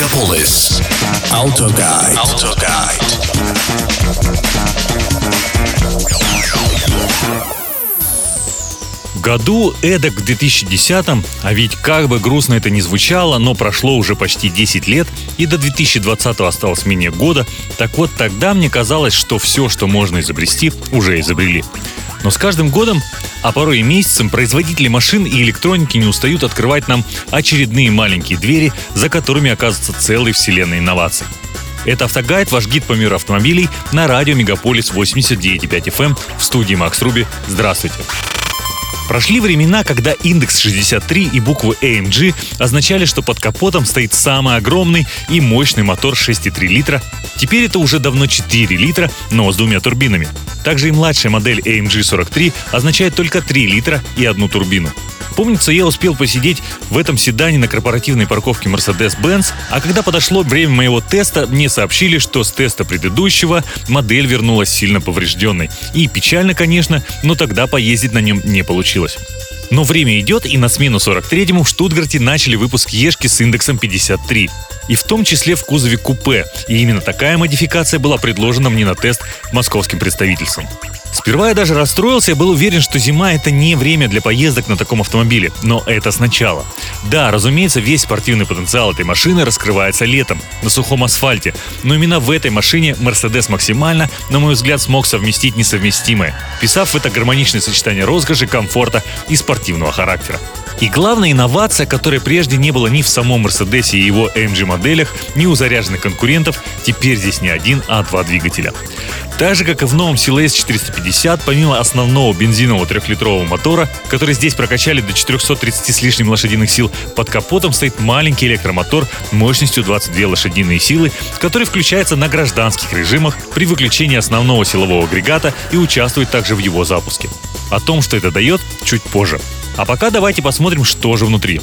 Мегаполис. Autoguide. Autoguide. Году эдак в 2010-м, а ведь как бы грустно это ни звучало, но прошло уже почти 10 лет, и до 2020-го осталось менее года, так вот тогда мне казалось, что все, что можно изобрести, уже изобрели. Но с каждым годом, а порой и месяцем, производители машин и электроники не устают открывать нам очередные маленькие двери, за которыми оказывается целая вселенная инноваций. Это «Автогайд», ваш гид по миру автомобилей на радио «Мегаполис» 89.5 FM эм в студии Макс Руби. Здравствуйте. Прошли времена, когда индекс 63 и буквы AMG означали, что под капотом стоит самый огромный и мощный мотор 6,3 литра. Теперь это уже давно 4 литра, но с двумя турбинами. Также и младшая модель AMG 43 означает только 3 литра и одну турбину. Помнится, я успел посидеть в этом седане на корпоративной парковке Mercedes-Benz, а когда подошло время моего теста, мне сообщили, что с теста предыдущего модель вернулась сильно поврежденной. И печально, конечно, но тогда поездить на нем не получилось. Но время идет, и на смену 43-му в Штутгарте начали выпуск Ешки с индексом 53. И в том числе в кузове купе. И именно такая модификация была предложена мне на тест московским представительством. Сперва я даже расстроился, я был уверен, что зима это не время для поездок на таком автомобиле. Но это сначала. Да, разумеется, весь спортивный потенциал этой машины раскрывается летом, на сухом асфальте. Но именно в этой машине Mercedes максимально, на мой взгляд, смог совместить несовместимое, писав в это гармоничное сочетание роскоши, комфорта и спортивного характера. И главная инновация, которой прежде не было ни в самом Мерседесе и его AMG моделях, ни у заряженных конкурентов, теперь здесь не один, а два двигателя. Так же, как и в новом CLS 450, помимо основного бензинового трехлитрового мотора, который здесь прокачали до 430 с лишним лошадиных сил, под капотом стоит маленький электромотор мощностью 22 лошадиные силы, который включается на гражданских режимах при выключении основного силового агрегата и участвует также в его запуске. О том, что это дает, чуть позже. А пока давайте посмотрим, что же внутри.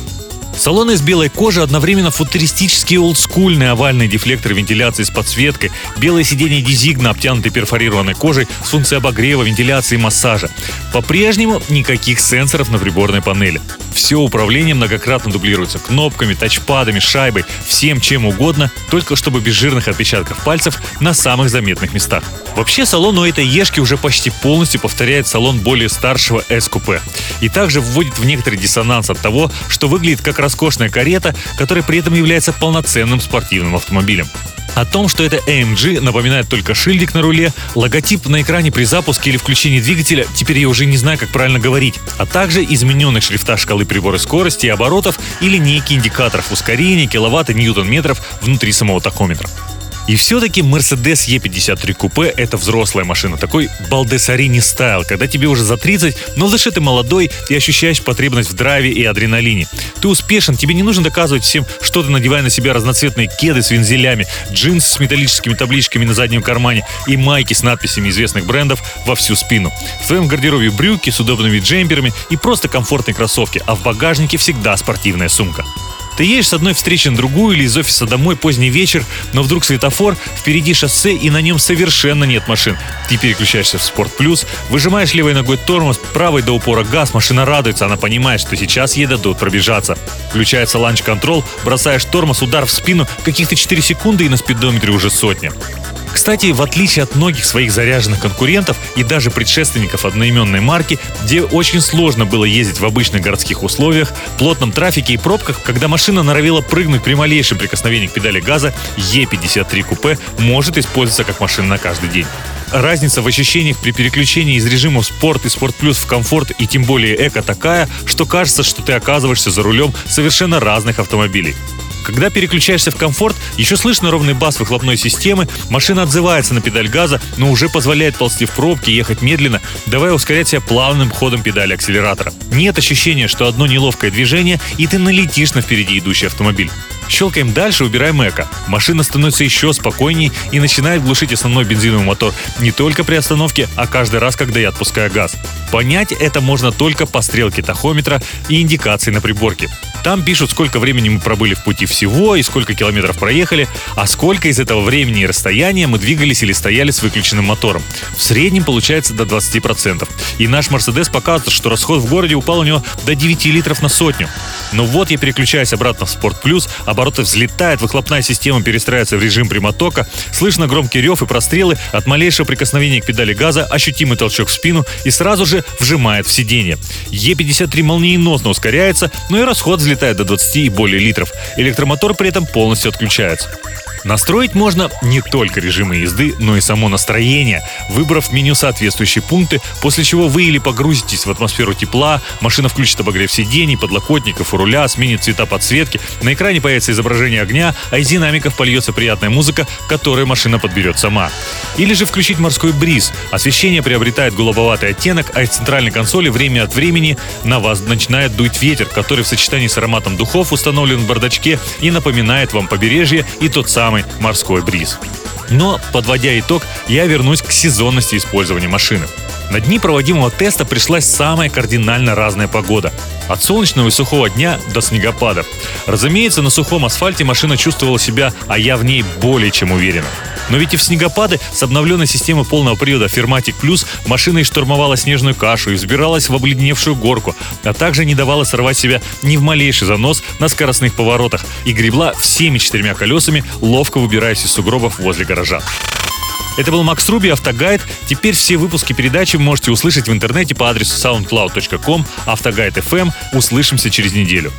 Салон из белой кожи одновременно футуристические олдскульные овальные дефлекторы вентиляции с подсветкой, белое сиденье дизигна, обтянутое перфорированной кожей с функцией обогрева, вентиляции и массажа. По-прежнему никаких сенсоров на приборной панели. Все управление многократно дублируется кнопками, тачпадами, шайбой, всем чем угодно, только чтобы без жирных отпечатков пальцев на самых заметных местах. Вообще салон у этой Ешки уже почти полностью повторяет салон более старшего S-купе. И также вводит в некоторый диссонанс от того, что выглядит как роскошная карета, которая при этом является полноценным спортивным автомобилем. О том, что это AMG, напоминает только шильдик на руле, логотип на экране при запуске или включении двигателя, теперь я уже не знаю, как правильно говорить, а также измененных шрифта шкалы прибора скорости и оборотов и линейки индикаторов ускорения, киловатт и ньютон-метров внутри самого тахометра. И все-таки Mercedes E53 купе — это взрослая машина, такой балдесарини стайл, когда тебе уже за 30, но лишь ты молодой и ощущаешь потребность в драйве и адреналине. Ты успешен, тебе не нужно доказывать всем, что ты надевая на себя разноцветные кеды с вензелями, джинсы с металлическими табличками на заднем кармане и майки с надписями известных брендов во всю спину. В твоем гардеробе брюки с удобными джемперами и просто комфортные кроссовки, а в багажнике всегда спортивная сумка. Ты едешь с одной встречи на другую или из офиса домой поздний вечер, но вдруг светофор, впереди шоссе и на нем совершенно нет машин. Ты переключаешься в Спорт Плюс, выжимаешь левой ногой тормоз, правой до упора газ, машина радуется, она понимает, что сейчас ей дадут пробежаться. Включается launch control, бросаешь тормоз, удар в спину, каких-то 4 секунды и на спидометре уже сотня. Кстати, в отличие от многих своих заряженных конкурентов и даже предшественников одноименной марки, где очень сложно было ездить в обычных городских условиях, плотном трафике и пробках, когда машина норовила прыгнуть при малейшем прикосновении к педали газа, E53 купе может использоваться как машина на каждый день. Разница в ощущениях при переключении из режима спорт и спорт плюс в комфорт и тем более эко такая, что кажется, что ты оказываешься за рулем совершенно разных автомобилей. Когда переключаешься в комфорт, еще слышно ровный бас выхлопной системы, машина отзывается на педаль газа, но уже позволяет ползти в пробке, ехать медленно, давая ускорять себя плавным ходом педали акселератора. Нет ощущения, что одно неловкое движение, и ты налетишь на впереди идущий автомобиль. Щелкаем дальше, убираем эко. Машина становится еще спокойней и начинает глушить основной бензиновый мотор не только при остановке, а каждый раз, когда я отпускаю газ. Понять это можно только по стрелке тахометра и индикации на приборке. Там пишут, сколько времени мы пробыли в пути всего и сколько километров проехали, а сколько из этого времени и расстояния мы двигались или стояли с выключенным мотором. В среднем получается до 20%. И наш Мерседес показывает, что расход в городе упал у него до 9 литров на сотню. Но вот я переключаюсь обратно в Спорт Плюс, обороты взлетают, выхлопная система перестраивается в режим прямотока, слышно громкий рев и прострелы, от малейшего прикосновения к педали газа ощутимый толчок в спину и сразу же вжимает в сиденье. Е53 молниеносно ускоряется, но и расход взлетает до 20 и более литров. Электромотор при этом полностью отключается. Настроить можно не только режимы езды, но и само настроение, выбрав в меню соответствующие пункты, после чего вы или погрузитесь в атмосферу тепла, машина включит обогрев сидений, подлокотников руля, сменит цвета подсветки, на экране появится изображение огня, а из динамиков польется приятная музыка, которую машина подберет сама. Или же включить морской бриз. Освещение приобретает голубоватый оттенок, а из центральной консоли время от времени на вас начинает дуть ветер, который в сочетании с ароматом духов установлен в бардачке и напоминает вам побережье и тот самый самый морской бриз. Но, подводя итог, я вернусь к сезонности использования машины. На дни проводимого теста пришлась самая кардинально разная погода. От солнечного и сухого дня до снегопада. Разумеется, на сухом асфальте машина чувствовала себя, а я в ней более чем уверенно. Но ведь и в снегопады с обновленной системой полного привода Ферматик Плюс машина и штурмовала снежную кашу и взбиралась в обледеневшую горку, а также не давала сорвать себя ни в малейший занос на скоростных поворотах и гребла всеми четырьмя колесами, ловко выбираясь из сугробов возле гаража. Это был Макс Руби, Автогайд. Теперь все выпуски передачи можете услышать в интернете по адресу soundcloud.com, Автогайд FM. Услышимся через неделю.